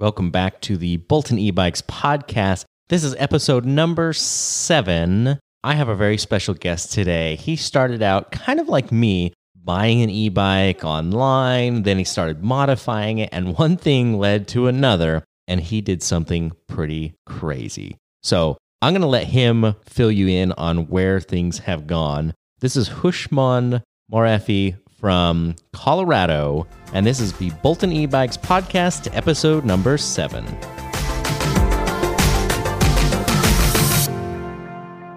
Welcome back to the Bolton e-bikes podcast. This is episode number seven. I have a very special guest today. He started out kind of like me, buying an e bike online. Then he started modifying it, and one thing led to another, and he did something pretty crazy. So I'm going to let him fill you in on where things have gone. This is Houshmand Moarefi from Colorado, and this is the Bolton e Bikes podcast, episode number seven.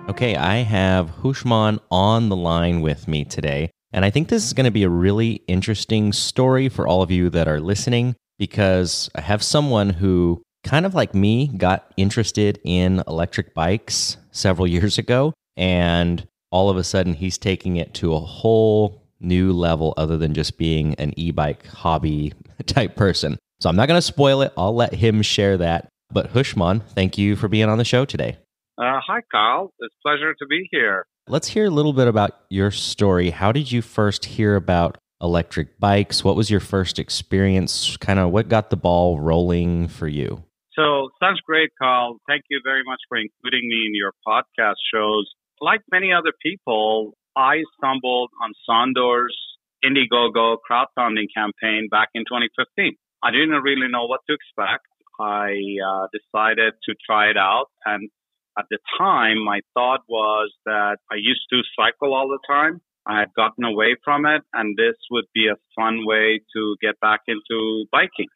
Okay, I have Houshmand on the line with me today. And I think this is going to be a really interesting story for all of you that are listening because I have someone who, kind of like me, got interested in electric bikes several years ago. And all of a sudden, he's taking it to a whole new level other than just being an e bike hobby type person. So I'm not going to spoil it. I'll let him share that. But Houshmand, thank you for being on the show today. Uh, hi, Kyle. It's a pleasure to be here. Let's hear a little bit about your story. How did you first hear about electric bikes? What was your first experience? Kind of what got the ball rolling for you? So, sounds great, Kyle. Thank you very much for including me in your podcast shows. Like many other people, I stumbled on Sondors Indiegogo crowdfunding campaign back in 2015. I didn't really know what to expect. I uh, decided to try it out. And at the time, my thought was that I used to cycle all the time. I had gotten away from it, and this would be a fun way to get back into biking.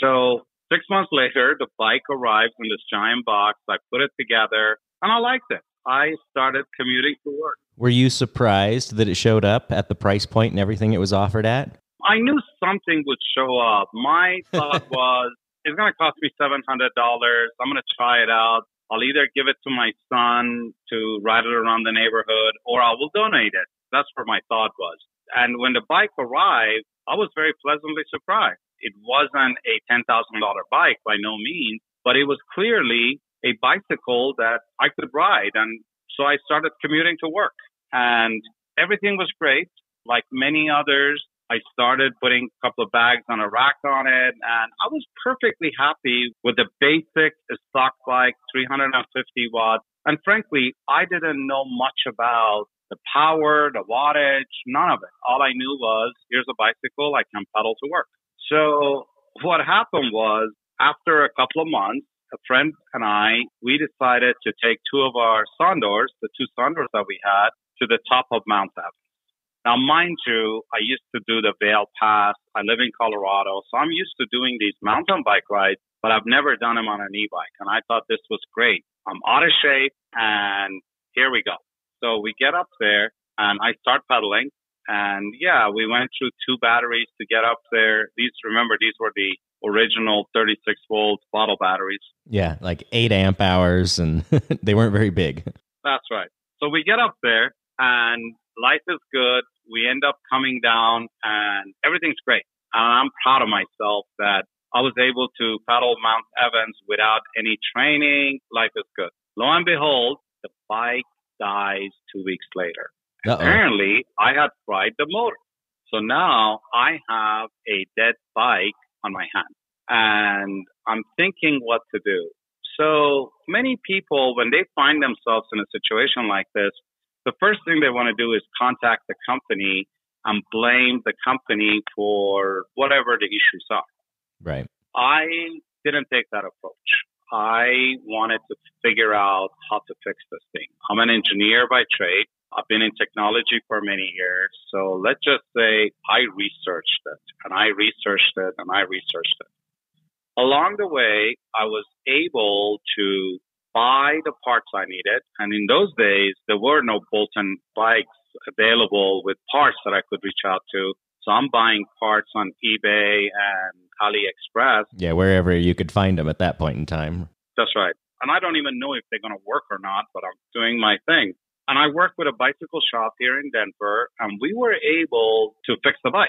So six months later, the bike arrived in this giant box. I put it together, and I liked it. I started commuting to work. Were you surprised that it showed up at the price point and everything it was offered at? I knew something would show up. My thought was, it's going to cost me $700. I'm going to try it out. I'll either give it to my son to ride it around the neighborhood or I will donate it. That's where my thought was. And when the bike arrived, I was very pleasantly surprised. It wasn't a $10,000 bike by no means, but it was clearly a bicycle that I could ride. And so I started commuting to work and everything was great. Like many others, I started putting a couple of bags on a rack on it and I was perfectly happy with the basic stock bike, 350 watts. And frankly, I didn't know much about the power, the wattage, none of it. All I knew was here's a bicycle, I can pedal to work. So what happened was after a couple of months, a friend and I, we decided to take two of our Sondors, the two Sondors that we had, to the top of Mount Evans. Now, mind you, I used to do the Vail Pass. I live in Colorado, so I'm used to doing these mountain bike rides, but I've never done them on an e-bike. And I thought this was great. I'm out of shape and here we go. So we get up there and I start pedaling. And yeah, we went through two batteries to get up there. These, remember, these were the original 36 volt bottle batteries. Yeah, like eight amp hours, and they weren't very big. That's right. So we get up there, and life is good. We end up coming down, and everything's great. And I'm proud of myself that I was able to paddle Mount Evans without any training. Life is good. Lo and behold, the bike dies two weeks later. Uh-oh. Apparently, I had fried the motor. So now I have a dead bike on my hand and I'm thinking what to do. So many people, when they find themselves in a situation like this, the first thing they want to do is contact the company and blame the company for whatever the issues are. Right. I didn't take that approach. I wanted to figure out how to fix this thing. I'm an engineer by trade. I've been in technology for many years. So let's just say I researched it and I researched it and I researched it. Along the way, I was able to buy the parts I needed. And in those days, there were no Bolton bikes available with parts that I could reach out to. So I'm buying parts on eBay and AliExpress. Yeah, wherever you could find them at that point in time. That's right. And I don't even know if they're going to work or not, but I'm doing my thing. And I work with a bicycle shop here in Denver, and we were able to fix the bike,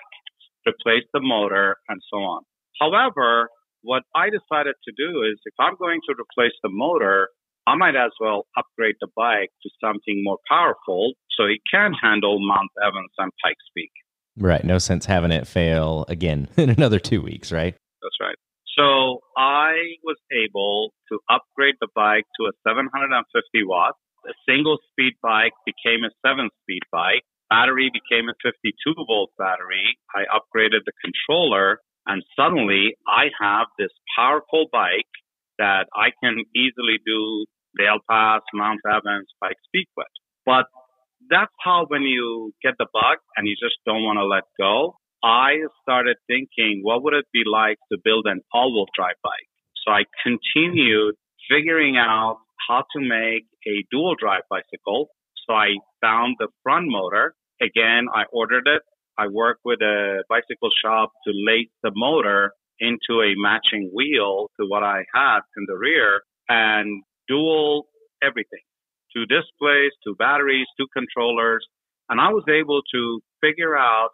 replace the motor, and so on. However, what I decided to do is if I'm going to replace the motor, I might as well upgrade the bike to something more powerful so it can handle Mount Evans and Pikes Peak. Right. No sense having it fail again in another two weeks, right? That's right. So I was able to upgrade the bike to a 750 watt. A single speed bike became a seven speed bike. Battery became a 52 volt battery. I upgraded the controller and suddenly I have this powerful bike that I can easily do Vail Pass, Mount Evans, Pikes Peak with. But that's how when you get the bug and you just don't want to let go, I started thinking, what would it be like to build an all-wheel drive bike? So I continued figuring out how to make a dual drive bicycle. So I found the front motor. Again, I ordered it. I work with a bicycle shop to lace the motor into a matching wheel to what I had in the rear and dual everything two displays, two batteries, two controllers. And I was able to figure out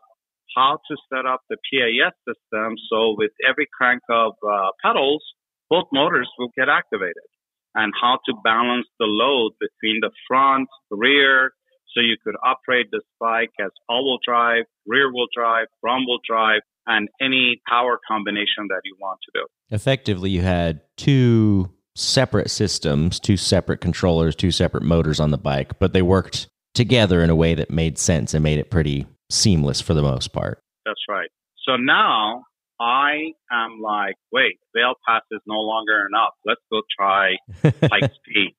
how to set up the PAS system so with every crank of uh, pedals, both motors will get activated and how to balance the load between the front, rear, so you could operate this bike as all-wheel drive, rear-wheel drive, front-wheel drive, and any power combination that you want to do. Effectively, you had two separate systems, two separate controllers, two separate motors on the bike, but they worked together in a way that made sense and made it pretty seamless for the most part. That's right. So now I am like, wait, Vail Pass is no longer enough. Let's go try Pikes Peak.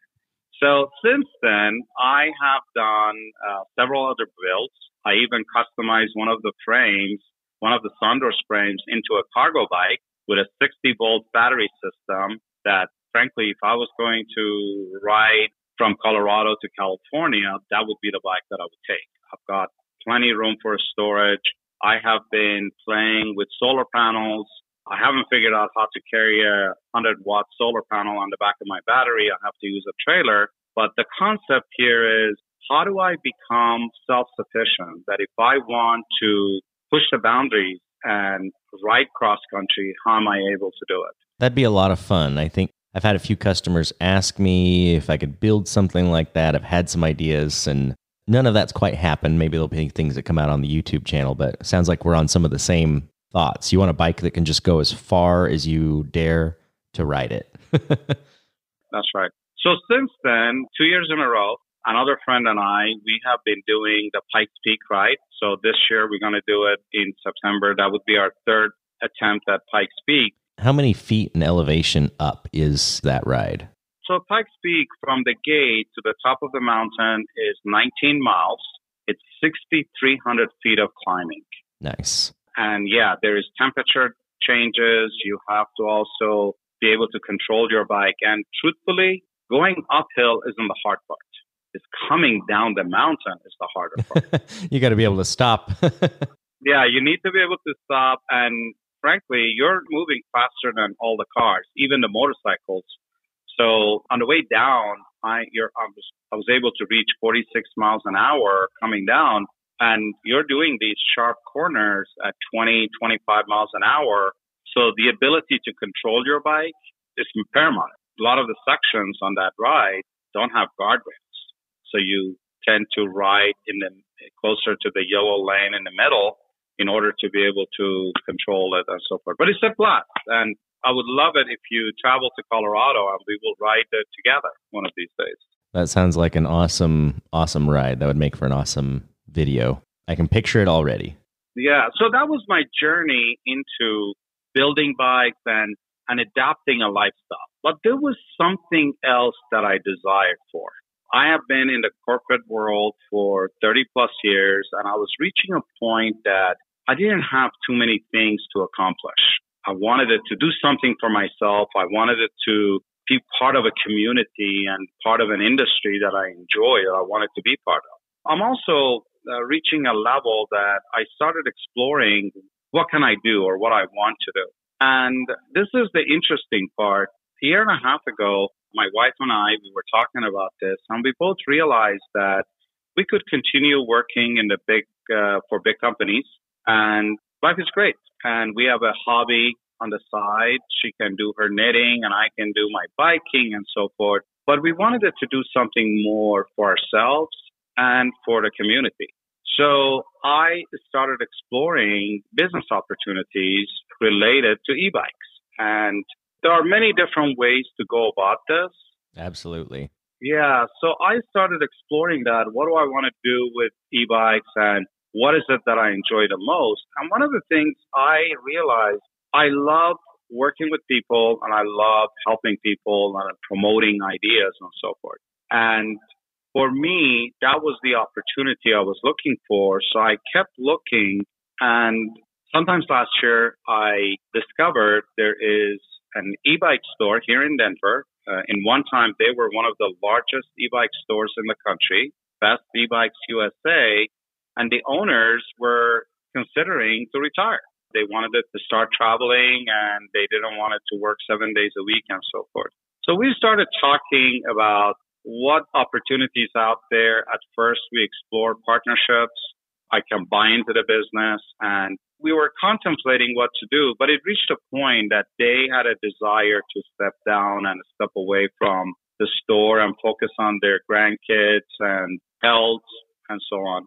So since then, I have done uh, several other builds. I even customized one of the frames, one of the Sondors frames into a cargo bike with a 60 volt battery system that frankly, if I was going to ride from Colorado to California, that would be the bike that I would take. I've got plenty of room for storage. I have been playing with solar panels. I haven't figured out how to carry a 100 watt solar panel on the back of my battery. I have to use a trailer. But the concept here is how do I become self sufficient? That if I want to push the boundaries and ride cross country, how am I able to do it? That'd be a lot of fun. I think I've had a few customers ask me if I could build something like that. I've had some ideas and none of that's quite happened. Maybe there'll be things that come out on the YouTube channel, but sounds like we're on some of the same thoughts. You want a bike that can just go as far as you dare to ride it. that's right. So since then, two years in a row, another friend and I, we have been doing the Pikes Peak ride. So this year we're going to do it in September. That would be our third attempt at Pikes Peak. How many feet in elevation up is that ride? So Pikes Peak from the gate to the top of the mountain is 19 miles. It's 6,300 feet of climbing. Nice. And yeah, there is temperature changes. You have to also be able to control your bike. And truthfully, going uphill isn't the hard part. It's coming down the mountain is the harder part. you got to be able to stop. yeah, you need to be able to stop and frankly, you're moving faster than all the cars, even the motorcycles. So on the way down, I, I, was, I was able to reach 46 miles an hour coming down, and you're doing these sharp corners at 20, 25 miles an hour. So the ability to control your bike is paramount. A lot of the sections on that ride don't have guardrails, so you tend to ride in the closer to the yellow lane in the middle in order to be able to control it and so forth. But it's a blast. And I would love it if you travel to Colorado and we will ride together one of these days. That sounds like an awesome, awesome ride. That would make for an awesome video. I can picture it already. Yeah. So that was my journey into building bikes and, and adapting a lifestyle. But there was something else that I desired for. I have been in the corporate world for 30 plus years and I was reaching a point that I didn't have too many things to accomplish. I wanted it to do something for myself. I wanted it to be part of a community and part of an industry that I enjoy, that I wanted to be part of. I'm also uh, reaching a level that I started exploring what can I do or what I want to do. And this is the interesting part. A year and a half ago, my wife and I, we were talking about this, and we both realized that we could continue working in the big uh, for big companies and life is great. And we have a hobby on the side. She can do her knitting and I can do my biking and so forth. But we wanted to do something more for ourselves and for the community. So I started exploring business opportunities related to e-bikes. And there are many different ways to go about this. Absolutely. Yeah. So I started exploring that. What do I want to do with e bikes and what is it that I enjoy the most? And one of the things I realized I love working with people and I love helping people and promoting ideas and so forth. And for me, that was the opportunity I was looking for. So I kept looking and sometimes last year I discovered there is an e-bike store here in Denver. Uh, in one time, they were one of the largest e-bike stores in the country, Best E-Bikes USA, and the owners were considering to retire. They wanted it to start traveling and they didn't want it to work seven days a week and so forth. So we started talking about what opportunities out there. At first, we explored partnerships. I can buy into the business and we were contemplating what to do, but it reached a point that they had a desire to step down and step away from the store and focus on their grandkids and health and so on.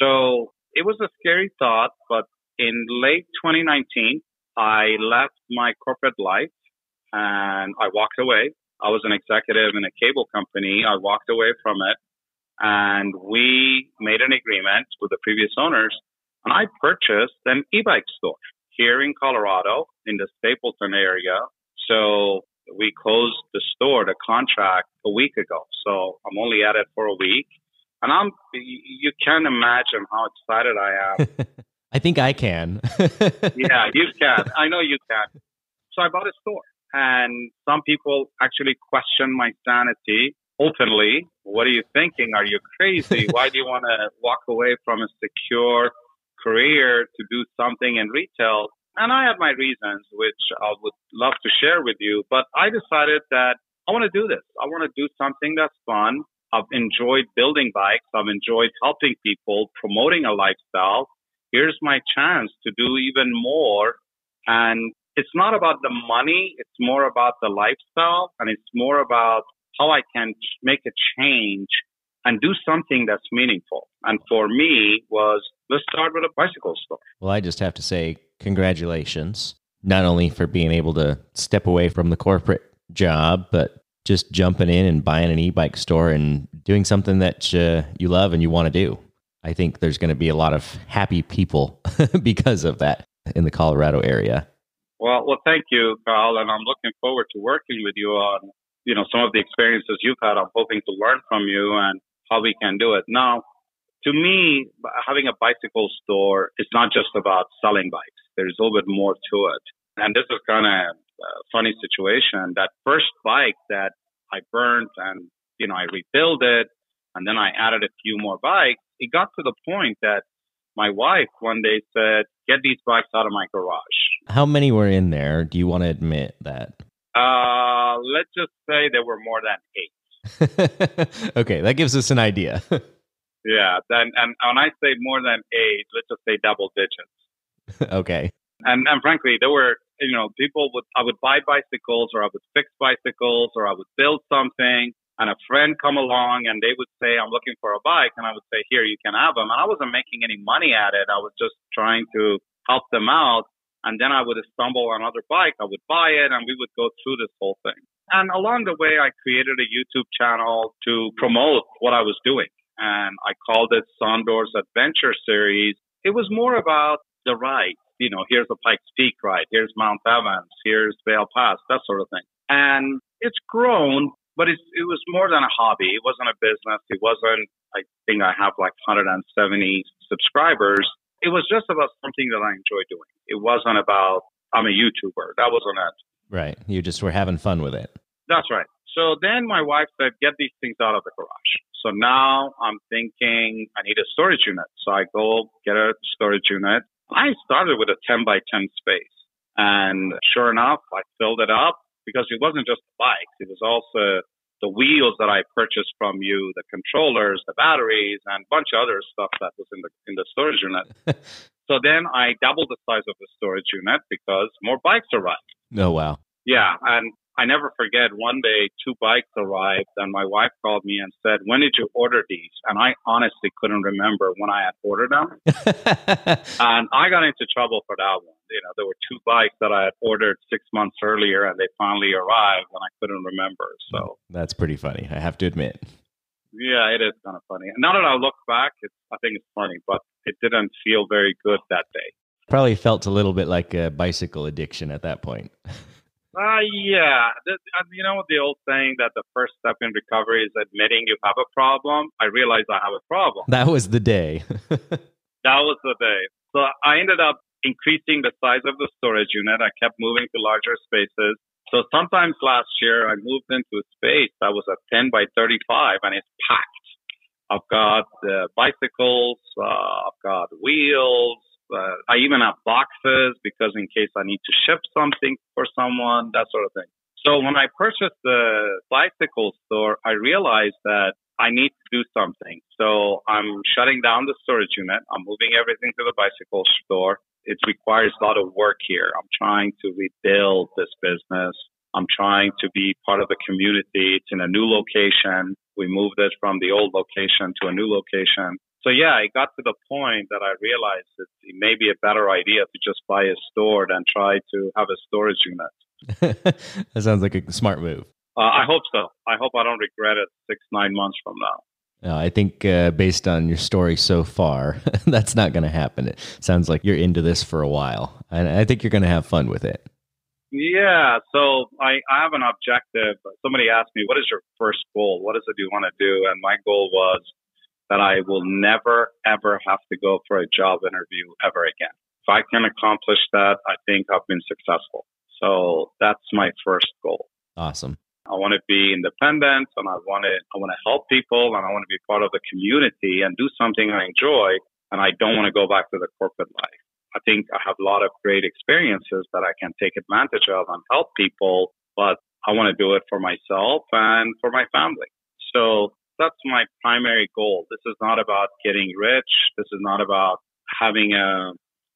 So it was a scary thought, but in late 2019, I left my corporate life and I walked away. I was an executive in a cable company. I walked away from it and we made an agreement with the previous owners and I purchased an e-bike store here in Colorado in the Stapleton area. So we closed the store, the contract a week ago. So I'm only at it for a week and I'm, you can't imagine how excited I am. I think I can. yeah, you can. I know you can. So I bought a store and some people actually question my sanity openly. What are you thinking? Are you crazy? Why do you want to walk away from a secure career to do something in retail? And I have my reasons, which I would love to share with you. But I decided that I want to do this. I want to do something that's fun. I've enjoyed building bikes. I've enjoyed helping people, promoting a lifestyle. Here's my chance to do even more. And it's not about the money. It's more about the lifestyle and it's more about how I can make a change and do something that's meaningful. And for me was let's start with a bicycle store. Well, I just have to say congratulations, not only for being able to step away from the corporate job, but just jumping in and buying an e-bike store and doing something that uh, you love and you want to do. I think there's going to be a lot of happy people because of that in the Colorado area. Well, well, thank you, Carl, and I'm looking forward to working with you on, you know, some of the experiences you've had. I'm hoping to learn from you and how we can do it. Now, to me, having a bicycle store is not just about selling bikes. There's a little bit more to it. And this is kind of a funny situation. That first bike that I burnt and, you know, I rebuilt it and then I added a few more bikes. It got to the point that my wife one day said, get these bikes out of my garage. How many were in there? Do you want to admit that? Uh, let's just say there were more than eight. okay, that gives us an idea. yeah, then and when I say more than eight, let's just say double digits. okay. And and frankly, there were you know people would I would buy bicycles or I would fix bicycles or I would build something and a friend come along and they would say, I'm looking for a bike. And I would say, here, you can have them. And I wasn't making any money at it. I was just trying to help them out. And then I would stumble on another bike. I would buy it and we would go through this whole thing. And along the way, I created a YouTube channel to promote what I was doing. And I called it Sondors Adventure Series. It was more about the ride. You know, here's the Pikes Peak ride. Here's Mount Evans. Here's Vail Pass, that sort of thing. And it's grown but it, it was more than a hobby. It wasn't a business. It wasn't, I think I have like 170 subscribers. It was just about something that I enjoy doing. It wasn't about, I'm a YouTuber. That wasn't it. Right. You just were having fun with it. That's right. So then my wife said, get these things out of the garage. So now I'm thinking I need a storage unit. So I go get a storage unit. I started with a 10 by 10 space. And sure enough, I filled it up because it wasn't just bikes, it was also the wheels that I purchased from you, the controllers, the batteries, and a bunch of other stuff that was in the in the storage unit. so then I doubled the size of the storage unit because more bikes arrived. Oh wow. Yeah, and I never forget one day two bikes arrived and my wife called me and said, When did you order these? And I honestly couldn't remember when I had ordered them. and I got into trouble for that one. You know, there were two bikes that I had ordered six months earlier and they finally arrived and I couldn't remember. So that's pretty funny, I have to admit. Yeah, it is kind of funny. Now that I look back, it's, I think it's funny, but it didn't feel very good that day. Probably felt a little bit like a bicycle addiction at that point. Uh, yeah. You know the old saying that the first step in recovery is admitting you have a problem? I realized I have a problem. That was the day. that was the day. So I ended up increasing the size of the storage unit. I kept moving to larger spaces. So sometimes last year I moved into a space that was a 10 by 35 and it's packed. I've got uh, bicycles, uh, I've got wheels, uh, I even have boxes because in case I need to ship something for someone, that sort of thing. So when I purchased the bicycle store, I realized that I need to do something. So I'm shutting down the storage unit. I'm moving everything to the bicycle store. It requires a lot of work here. I'm trying to rebuild this business. I'm trying to be part of the community. It's in a new location. We moved it from the old location to a new location. So yeah, I got to the point that I realized it may be a better idea to just buy a store than try to have a storage unit. that sounds like a smart move. Uh, I hope so. I hope I don't regret it six, nine months from now. Uh, I think uh, based on your story so far, that's not going to happen. It sounds like you're into this for a while, and I think you're going to have fun with it. Yeah. So I, I have an objective. Somebody asked me, "What is your first goal? What is it you want to do?" And my goal was that I will never, ever have to go for a job interview ever again. If I can accomplish that, I think I've been successful. So that's my first goal. Awesome. I want to be independent and I want to, I want to help people and I want to be part of the community and do something I enjoy. And I don't want to go back to the corporate life. I think I have a lot of great experiences that I can take advantage of and help people, but I want to do it for myself and for my family. So that's my primary goal. This is not about getting rich. This is not about having a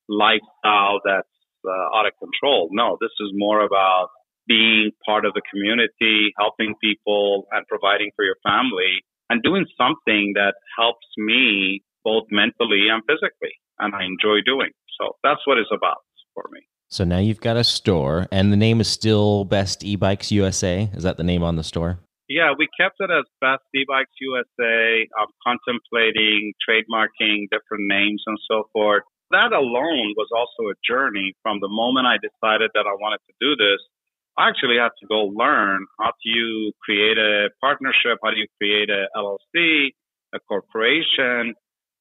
lifestyle that's uh, out of control. No, this is more about being part of the community, helping people and providing for your family and doing something that helps me both mentally and physically and I enjoy doing. So that's what it's about for me. So now you've got a store and the name is still Best E-Bikes USA. Is that the name on the store? Yeah, we kept it as Best E-Bikes USA. I'm contemplating trademarking different names and so forth. That alone was also a journey from the moment I decided that I wanted to do this. I actually had to go learn how do you create a partnership, how do you create a LLC, a corporation,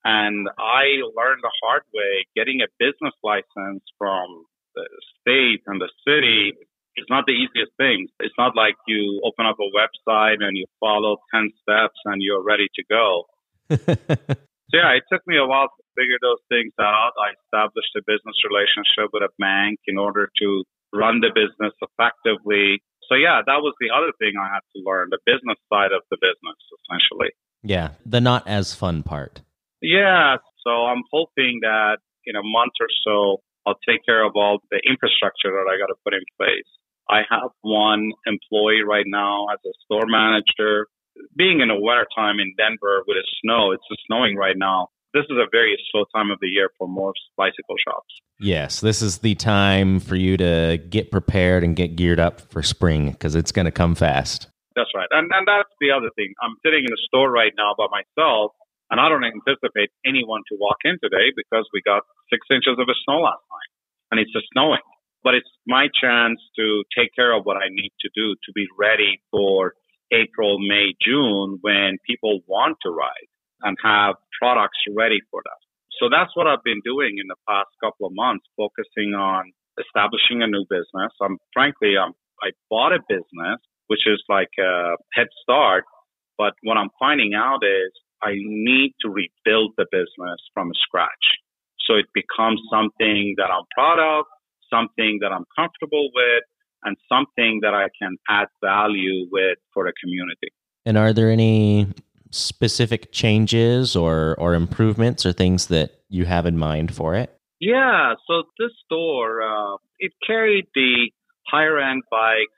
and I learned the hard way getting a business license from the state and the city it's not the easiest thing. It's not like you open up a website and you follow 10 steps and you're ready to go. so, yeah, it took me a while to figure those things out. I established a business relationship with a bank in order to run the business effectively. So, yeah, that was the other thing I had to learn the business side of the business, essentially. Yeah, the not as fun part. Yeah, so I'm hoping that in a month or so, I'll take care of all the infrastructure that I got to put in place. I have one employee right now as a store manager. Being in the wintertime in Denver with the snow, it's snowing right now. This is a very slow time of the year for most bicycle shops. Yes, this is the time for you to get prepared and get geared up for spring because it's going to come fast. That's right. And, and that's the other thing. I'm sitting in the store right now by myself, and I don't anticipate anyone to walk in today because we got six inches of snow last night, and it's just snowing but it's my chance to take care of what I need to do to be ready for April, May, June when people want to ride and have products ready for that. So that's what I've been doing in the past couple of months, focusing on establishing a new business. I'm frankly, I'm, I bought a business, which is like a head start. But what I'm finding out is I need to rebuild the business from scratch. So it becomes something that I'm proud of something that I'm comfortable with and something that I can add value with for the community. And are there any specific changes or, or improvements or things that you have in mind for it? Yeah, so this store, uh, it carried the higher end bikes,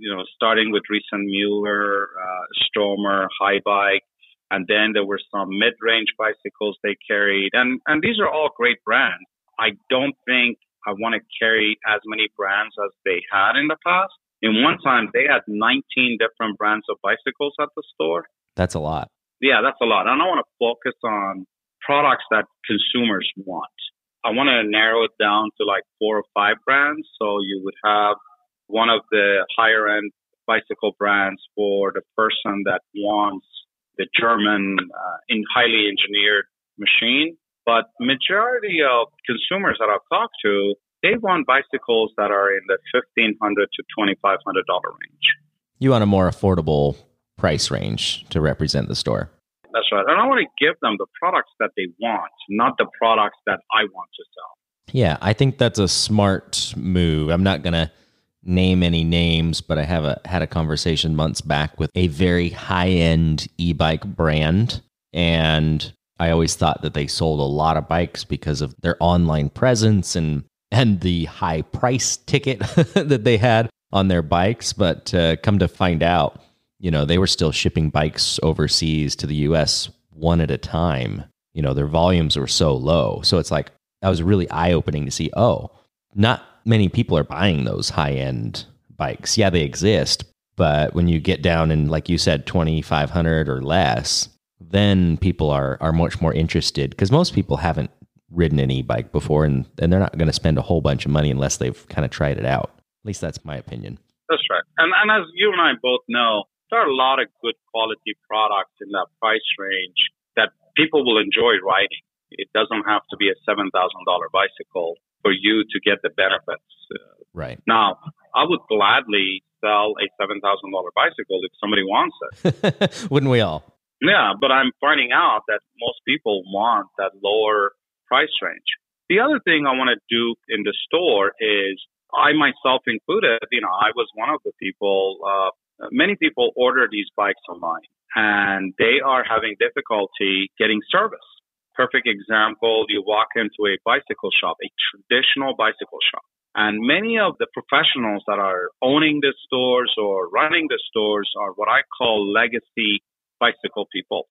you know, starting with Riese & Müller, uh, Stromer, Haibike, and then there were some mid range bicycles they carried. And, and these are all great brands. I don't think I want to carry as many brands as they had in the past. In one time, they had 19 different brands of bicycles at the store. That's a lot. Yeah, that's a lot. And I want to focus on products that consumers want. I want to narrow it down to like four or five brands. So you would have one of the higher end bicycle brands for the person that wants the German uh, in highly engineered machine. But majority of consumers that I've talked to, they want bicycles that are in the fifteen hundred to twenty five hundred dollar range. You want a more affordable price range to represent the store. That's right. And I want to give them the products that they want, not the products that I want to sell. Yeah, I think that's a smart move. I'm not going to name any names, but I have a, had a conversation months back with a very high end e bike brand. And I always thought that they sold a lot of bikes because of their online presence and, and the high price ticket that they had on their bikes. But uh, come to find out, you know, they were still shipping bikes overseas to the US one at a time. You know, their volumes were so low. So it's like, that was really eye opening to see, oh, not many people are buying those high end bikes. Yeah, they exist, but when you get down in, like you said, 2500 or less, then people are, are much more interested because most people haven't ridden an e bike before and, and they're not going to spend a whole bunch of money unless they've kind of tried it out. At least that's my opinion. That's right. And, and as you and I both know, there are a lot of good quality products in that price range that people will enjoy riding. It doesn't have to be a $7,000 bicycle for you to get the benefits. Right. Now, I would gladly sell a $7,000 bicycle if somebody wants it. Wouldn't we all? Yeah, but I'm finding out that most people want that lower price range. The other thing I want to do in the store is I myself included, you know, I was one of the people, uh, many people order these bikes online and they are having difficulty getting service. Perfect example, you walk into a bicycle shop, a traditional bicycle shop, and many of the professionals that are owning the stores or running the stores are what I call legacy bicycle people.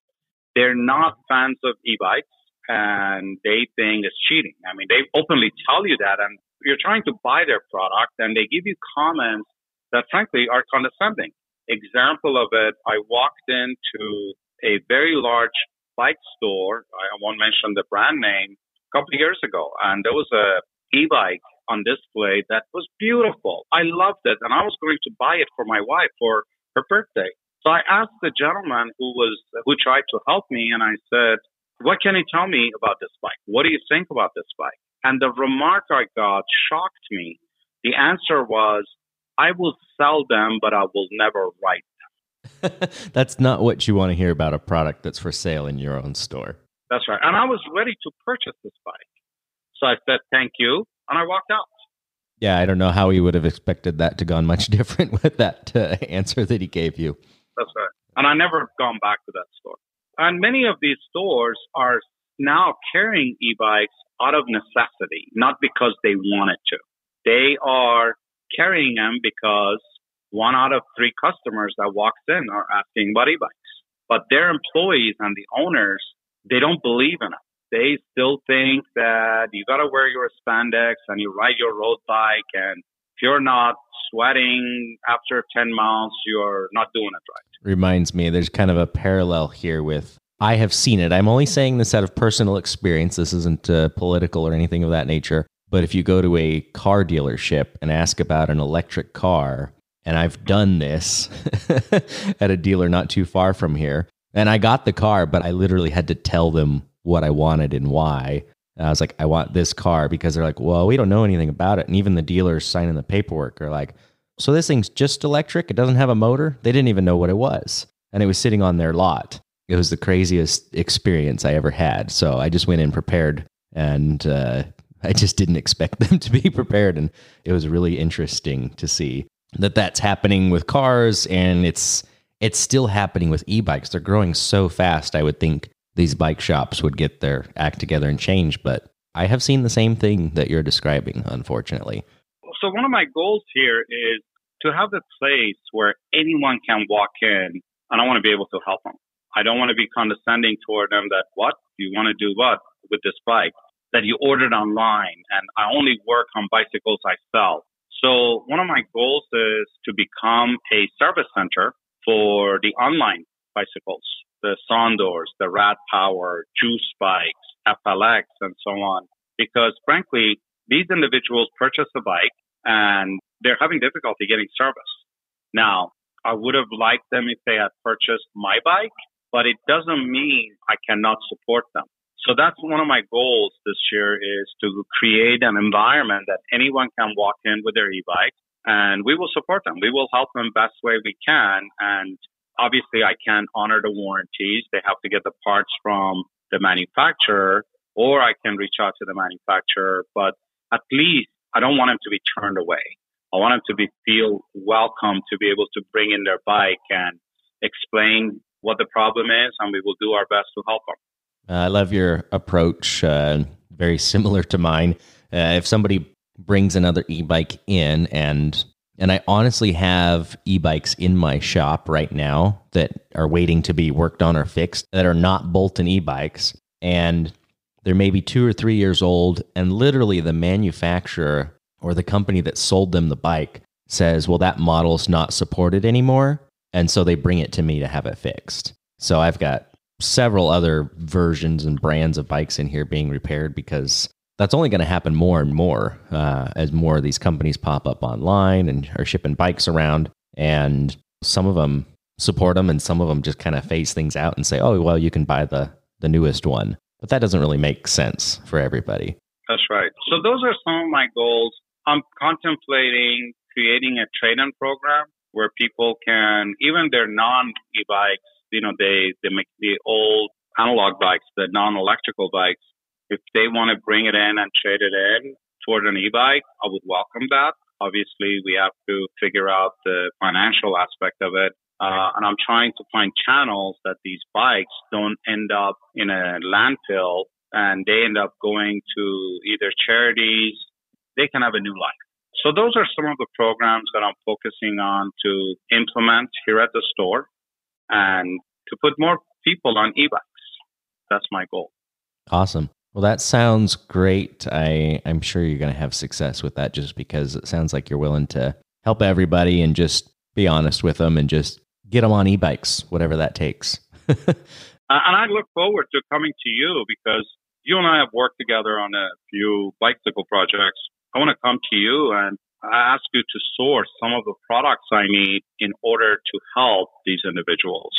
They're not fans of e-bikes and they think it's cheating. I mean, they openly tell you that and you're trying to buy their product and they give you comments that frankly are condescending. Example of it, I walked into a very large bike store. I won't mention the brand name a couple of years ago and there was a e-bike on display that was beautiful. I loved it and I was going to buy it for my wife for her birthday. So I asked the gentleman who was, who tried to help me and I said, what can you tell me about this bike? What do you think about this bike? And the remark I got shocked me. The answer was, I will sell them, but I will never write them. that's not what you want to hear about a product that's for sale in your own store. That's right. And I was ready to purchase this bike. So I said, thank you. And I walked out. Yeah, I don't know how he would have expected that to gone much different with that uh, answer that he gave you. That's right. And I never have gone back to that store. And many of these stores are now carrying e-bikes out of necessity, not because they wanted to. They are carrying them because one out of three customers that walks in are asking about e-bikes. But their employees and the owners, they don't believe in it they still think that you got to wear your spandex and you ride your road bike. And if you're not sweating after 10 miles, you're not doing it right. Reminds me, there's kind of a parallel here with I have seen it. I'm only saying this out of personal experience. This isn't uh, political or anything of that nature. But if you go to a car dealership and ask about an electric car, and I've done this at a dealer not too far from here, and I got the car, but I literally had to tell them what I wanted and why. And I was like, I want this car because they're like, well, we don't know anything about it. And even the dealers signing the paperwork are like, so this thing's just electric. It doesn't have a motor. They didn't even know what it was. And it was sitting on their lot. It was the craziest experience I ever had. So I just went in prepared and uh, I just didn't expect them to be prepared. And it was really interesting to see that that's happening with cars and it's it's still happening with e-bikes. They're growing so fast. I would think these bike shops would get their act together and change. But I have seen the same thing that you're describing, unfortunately. So, one of my goals here is to have a place where anyone can walk in and I want to be able to help them. I don't want to be condescending toward them that, what? You want to do what with this bike? That you ordered online and I only work on bicycles I sell. So one of my goals is to become a service center for the online bicycles, the Sondors, the Rad Power, Juice Bikes, FLX, and so on. Because frankly, these individuals purchase a bike and they're having difficulty getting service. Now, I would have liked them if they had purchased my bike, but it doesn't mean I cannot support them. So that's one of my goals this year is to create an environment that anyone can walk in with their e-bike and we will support them. We will help them best way we can. And obviously I can't honor the warranties. They have to get the parts from the manufacturer or I can reach out to the manufacturer, but at least I don't want them to be turned away. I want them to be feel welcome to be able to bring in their bike and explain what the problem is, and we will do our best to help them. Uh, I love your approach, uh, very similar to mine. Uh, if somebody brings another e-bike in and and I honestly have e-bikes in my shop right now that are waiting to be worked on or fixed that are not Bolton e-bikes and they're maybe 2 or 3 years old and literally the manufacturer or the company that sold them the bike says, well, that model's not supported anymore. And so they bring it to me to have it fixed. So I've got several other versions and brands of bikes in here being repaired because that's only going to happen more and more uh, as more of these companies pop up online and are shipping bikes around. And some of them support them and some of them just kind of phase things out and say, oh, well, you can buy the, the newest one. But that doesn't really make sense for everybody. That's right. So those are some of my goals I'm contemplating creating a trade-in program where people can, even their non-e-bikes, you know, they, they make the old analog bikes, the non-electrical bikes, if they want to bring it in and trade it in toward an e-bike, I would welcome that. Obviously, we have to figure out the financial aspect of it. Uh, and I'm trying to find channels that these bikes don't end up in a landfill and they end up going to either charities they can have a new life. So those are some of the programs that I'm focusing on to implement here at the store and to put more people on e-bikes. That's my goal. Awesome. Well, that sounds great. I, I'm sure you're going to have success with that just because it sounds like you're willing to help everybody and just be honest with them and just get them on e-bikes, whatever that takes. Uh, and I look forward to coming to you because you and I have worked together on a few bicycle projects I want to come to you and ask you to source some of the products I need in order to help these individuals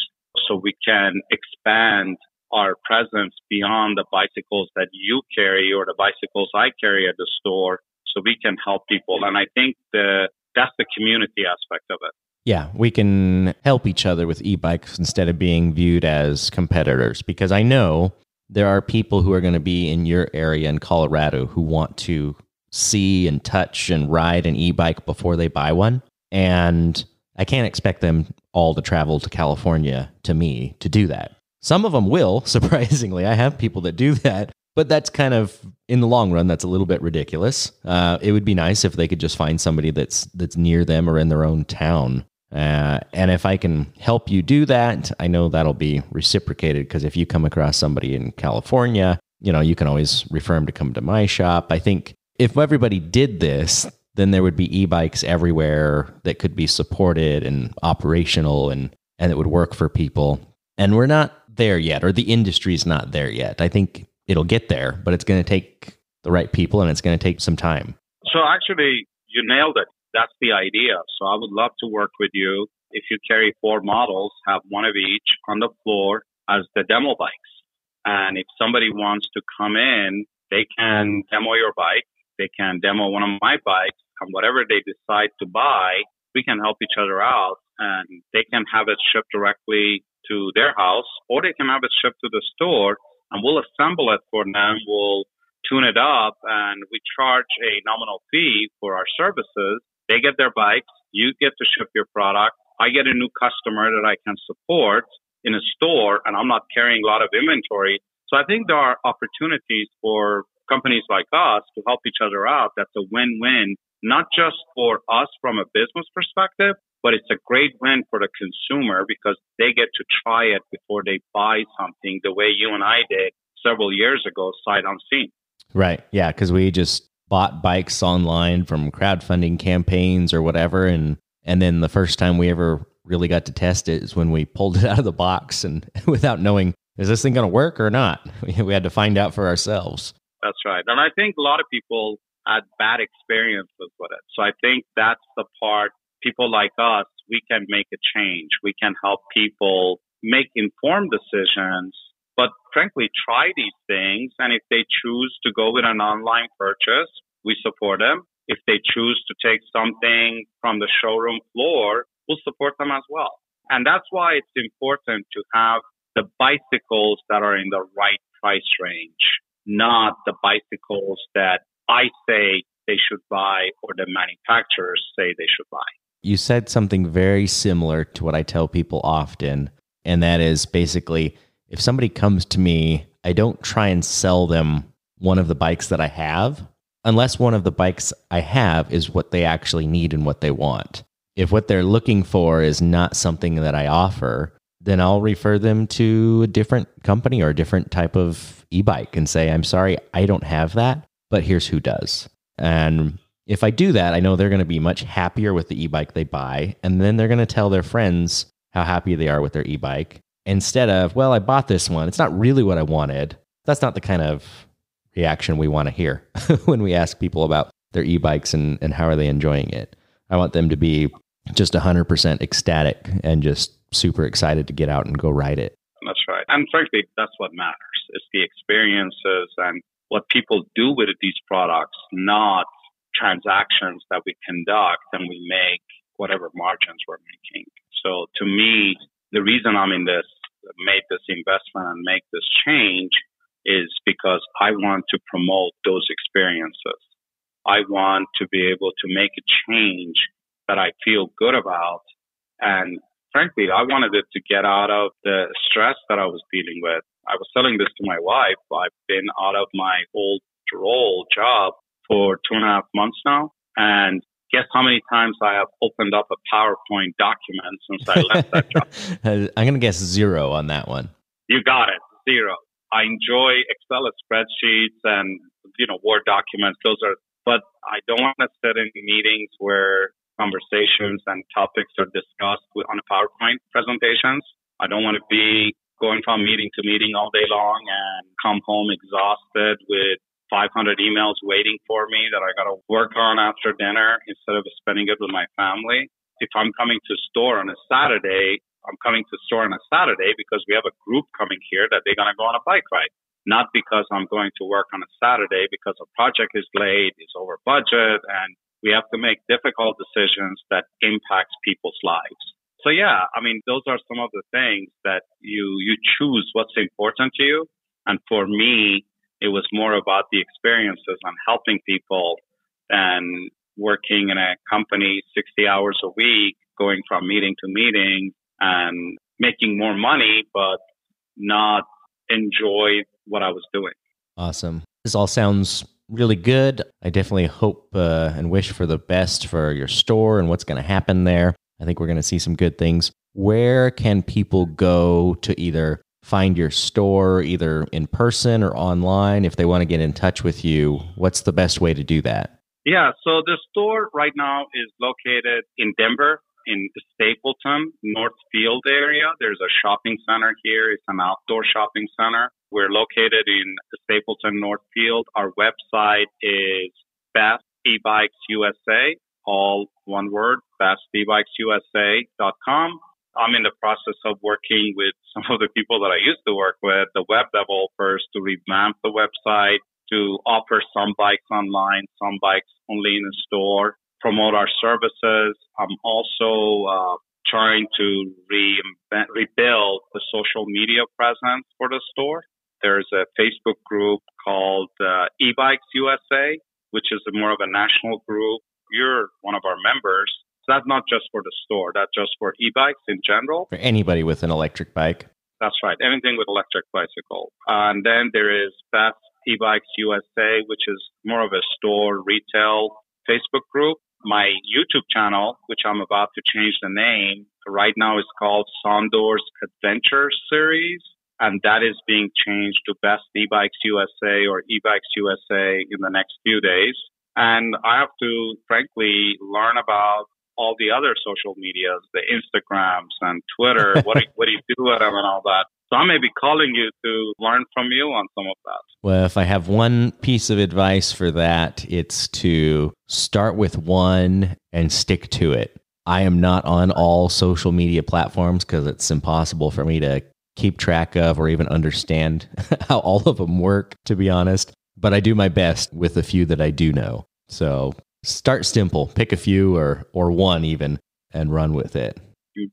so we can expand our presence beyond the bicycles that you carry or the bicycles I carry at the store so we can help people. And I think the, that's the community aspect of it. Yeah, we can help each other with e bikes instead of being viewed as competitors because I know there are people who are going to be in your area in Colorado who want to see and touch and ride an e-bike before they buy one. And i can't expect them all to travel to california to me to do that. Some of them will surprisingly. I have people that do that but that's kind of in the long run that's a little bit ridiculous. Uh, it would be nice if they could just find somebody that's that's near them or in their own town. Uh, and if I can help you do that, I know that'll be reciprocated because if you come across somebody in California, you know, you can always refer them to come to my shop. I think if everybody did this, then there would be e-bikes everywhere that could be supported and operational and and it would work for people. And we're not there yet or the industry's not there yet. I think it'll get there, but it's going to take the right people and it's going to take some time. So actually you nailed it. That's the idea. So I would love to work with you. If you carry four models, have one of each on the floor as the demo bikes. And if somebody wants to come in, they can demo your bike they can demo one of my bikes and whatever they decide to buy, we can help each other out and they can have it shipped directly to their house or they can have it shipped to the store and we'll assemble it for them. We'll tune it up and we charge a nominal fee for our services. They get their bikes. You get to ship your product. I get a new customer that I can support in a store and I'm not carrying a lot of inventory. So I think there are opportunities for companies like us to help each other out, that's a win-win, not just for us from a business perspective, but it's a great win for the consumer because they get to try it before they buy something the way you and I did several years ago, sight unseen. Right. Yeah. Because we just bought bikes online from crowdfunding campaigns or whatever. And, and then the first time we ever really got to test it is when we pulled it out of the box and without knowing, is this thing going to work or not? We had to find out for ourselves. That's right. And I think a lot of people had bad experiences with it. So I think that's the part people like us, we can make a change. We can help people make informed decisions, but frankly, try these things. And if they choose to go with an online purchase, we support them. If they choose to take something from the showroom floor, we'll support them as well. And that's why it's important to have the bicycles that are in the right price range, not the bicycles that I say they should buy or the manufacturers say they should buy. You said something very similar to what I tell people often, and that is basically if somebody comes to me, I don't try and sell them one of the bikes that I have unless one of the bikes I have is what they actually need and what they want. If what they're looking for is not something that I offer, then I'll refer them to a different company or a different type of e bike and say, I'm sorry, I don't have that but here's who does. And if I do that, I know they're going to be much happier with the e bike they buy. And then they're going to tell their friends how happy they are with their e bike instead of, well, I bought this one. It's not really what I wanted. That's not the kind of reaction we want to hear when we ask people about their e bikes and, and how are they enjoying it. I want them to be just 100% ecstatic and just super excited to get out and go ride it. That's right. And frankly, that's what matters. It's the experiences and what people do with these products, not transactions that we conduct and we make whatever margins we're making. So to me, the reason I'm in this, made this investment and make this change is because I want to promote those experiences. I want to be able to make a change that I feel good about. And frankly, I wanted it to get out of the stress that I was dealing with. I was telling this to my wife. I've been out of my old role job for two and a half months now. And guess how many times I have opened up a PowerPoint document since I left that job? I'm going to guess zero on that one. You got it. Zero. I enjoy Excel spreadsheets and, you know, Word documents. Those are, but I don't want to sit in meetings where conversations and topics are discussed on a PowerPoint presentations. I don't want to be going from meeting to meeting all day long and come home exhausted with 500 emails waiting for me that I got to work on after dinner instead of spending it with my family. If I'm coming to store on a Saturday, I'm coming to store on a Saturday because we have a group coming here that they're going to go on a bike ride. Not because I'm going to work on a Saturday because a project is late, it's over budget, and we have to make difficult decisions that impacts people's lives. So yeah, I mean, those are some of the things that you, you choose what's important to you. And for me, it was more about the experiences and helping people than working in a company 60 hours a week, going from meeting to meeting and making more money, but not enjoy what I was doing. Awesome. This all sounds really good. I definitely hope uh, and wish for the best for your store and what's going to happen there. I think we're going to see some good things. Where can people go to either find your store, either in person or online, if they want to get in touch with you? What's the best way to do that? Yeah, so the store right now is located in Denver, in Stapleton Northfield area. There's a shopping center here. It's an outdoor shopping center. We're located in Stapleton Northfield. Our website is Best E-Bikes USA, all one word, bestebikesusa.com. I'm in the process of working with some of the people that I used to work with, the web developers, to revamp the website, to offer some bikes online, some bikes only in the store, promote our services. I'm also uh, trying to rebuild the social media presence for the store. There's a Facebook group called uh, eBikes USA, which is more of a national group. You're one of our members. So that's not just for the store. That's just for e-bikes in general. For anybody with an electric bike. That's right. Anything with electric bicycle. and then there is Best E-Bikes USA, which is more of a store retail Facebook group. My YouTube channel, which I'm about to change the name, right now is called Sondors Adventure Series. And that is being changed to Best E-Bikes USA or E-Bikes USA in the next few days. And I have to frankly learn about all the other social medias, the Instagrams and Twitter. what, do, what do you do with them and all that? So I may be calling you to learn from you on some of that. Well, if I have one piece of advice for that, it's to start with one and stick to it. I am not on all social media platforms because it's impossible for me to keep track of or even understand how all of them work, to be honest. But I do my best with the few that I do know. So start simple, pick a few or, or one even, and run with it.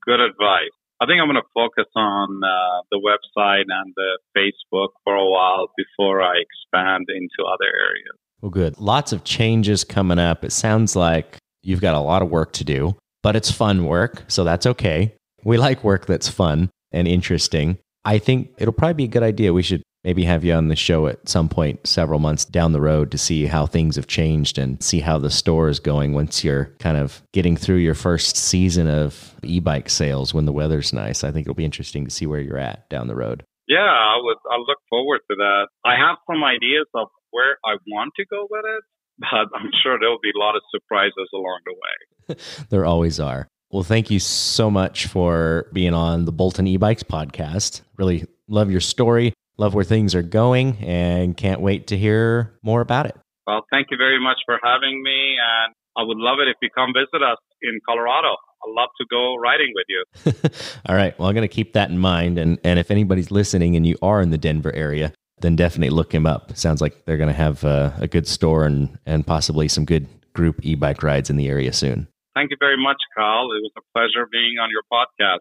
Good advice. I think I'm going to focus on uh, the website and the Facebook for a while before I expand into other areas. Well, good. Lots of changes coming up. It sounds like you've got a lot of work to do, but it's fun work, so that's okay. We like work that's fun and interesting. I think it'll probably be a good idea. We should maybe have you on the show at some point several months down the road to see how things have changed and see how the store is going once you're kind of getting through your first season of e-bike sales when the weather's nice. I think it'll be interesting to see where you're at down the road. Yeah, I would I look forward to that. I have some ideas of where I want to go with it, but I'm sure there'll be a lot of surprises along the way. there always are. Well, thank you so much for being on the Bolton e-bikes podcast. Really love your story love where things are going and can't wait to hear more about it. Well, thank you very much for having me. And I would love it if you come visit us in Colorado. I'd love to go riding with you. All right. Well, I'm going to keep that in mind. And, and if anybody's listening and you are in the Denver area, then definitely look him up. Sounds like they're going to have uh, a good store and, and possibly some good group e bike rides in the area soon. Thank you very much, Kyle. It was a pleasure being on your podcast.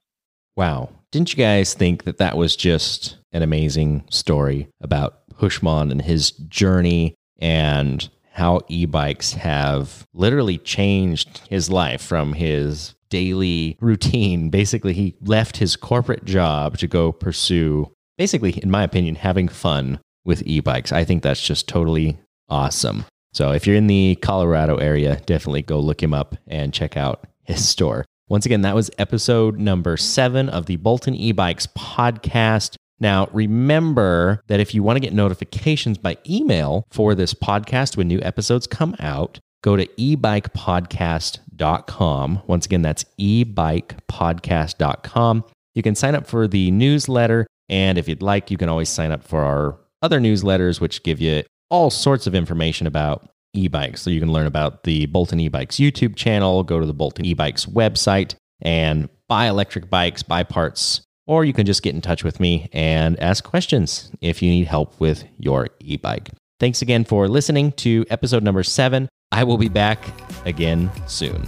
Wow. Didn't you guys think that that was just an amazing story about Houshmand and his journey and how e bikes have literally changed his life from his daily routine? Basically, he left his corporate job to go pursue, basically, in my opinion, having fun with e bikes. I think that's just totally awesome. So if you're in the Colorado area, definitely go look him up and check out his store. Once again, that was episode number seven of the Bolton e-bikes podcast. Now, remember that if you want to get notifications by email for this podcast when new episodes come out, go to ebikepodcast.com. Once again, that's ebikepodcast.com. You can sign up for the newsletter. And if you'd like, you can always sign up for our other newsletters, which give you all sorts of information about e-bikes. So you can learn about the Bolton e-bikes YouTube channel, go to the Bolton e-bikes website and buy electric bikes, buy parts, or you can just get in touch with me and ask questions if you need help with your e-bike. Thanks again for listening to episode number 7. I will be back again soon.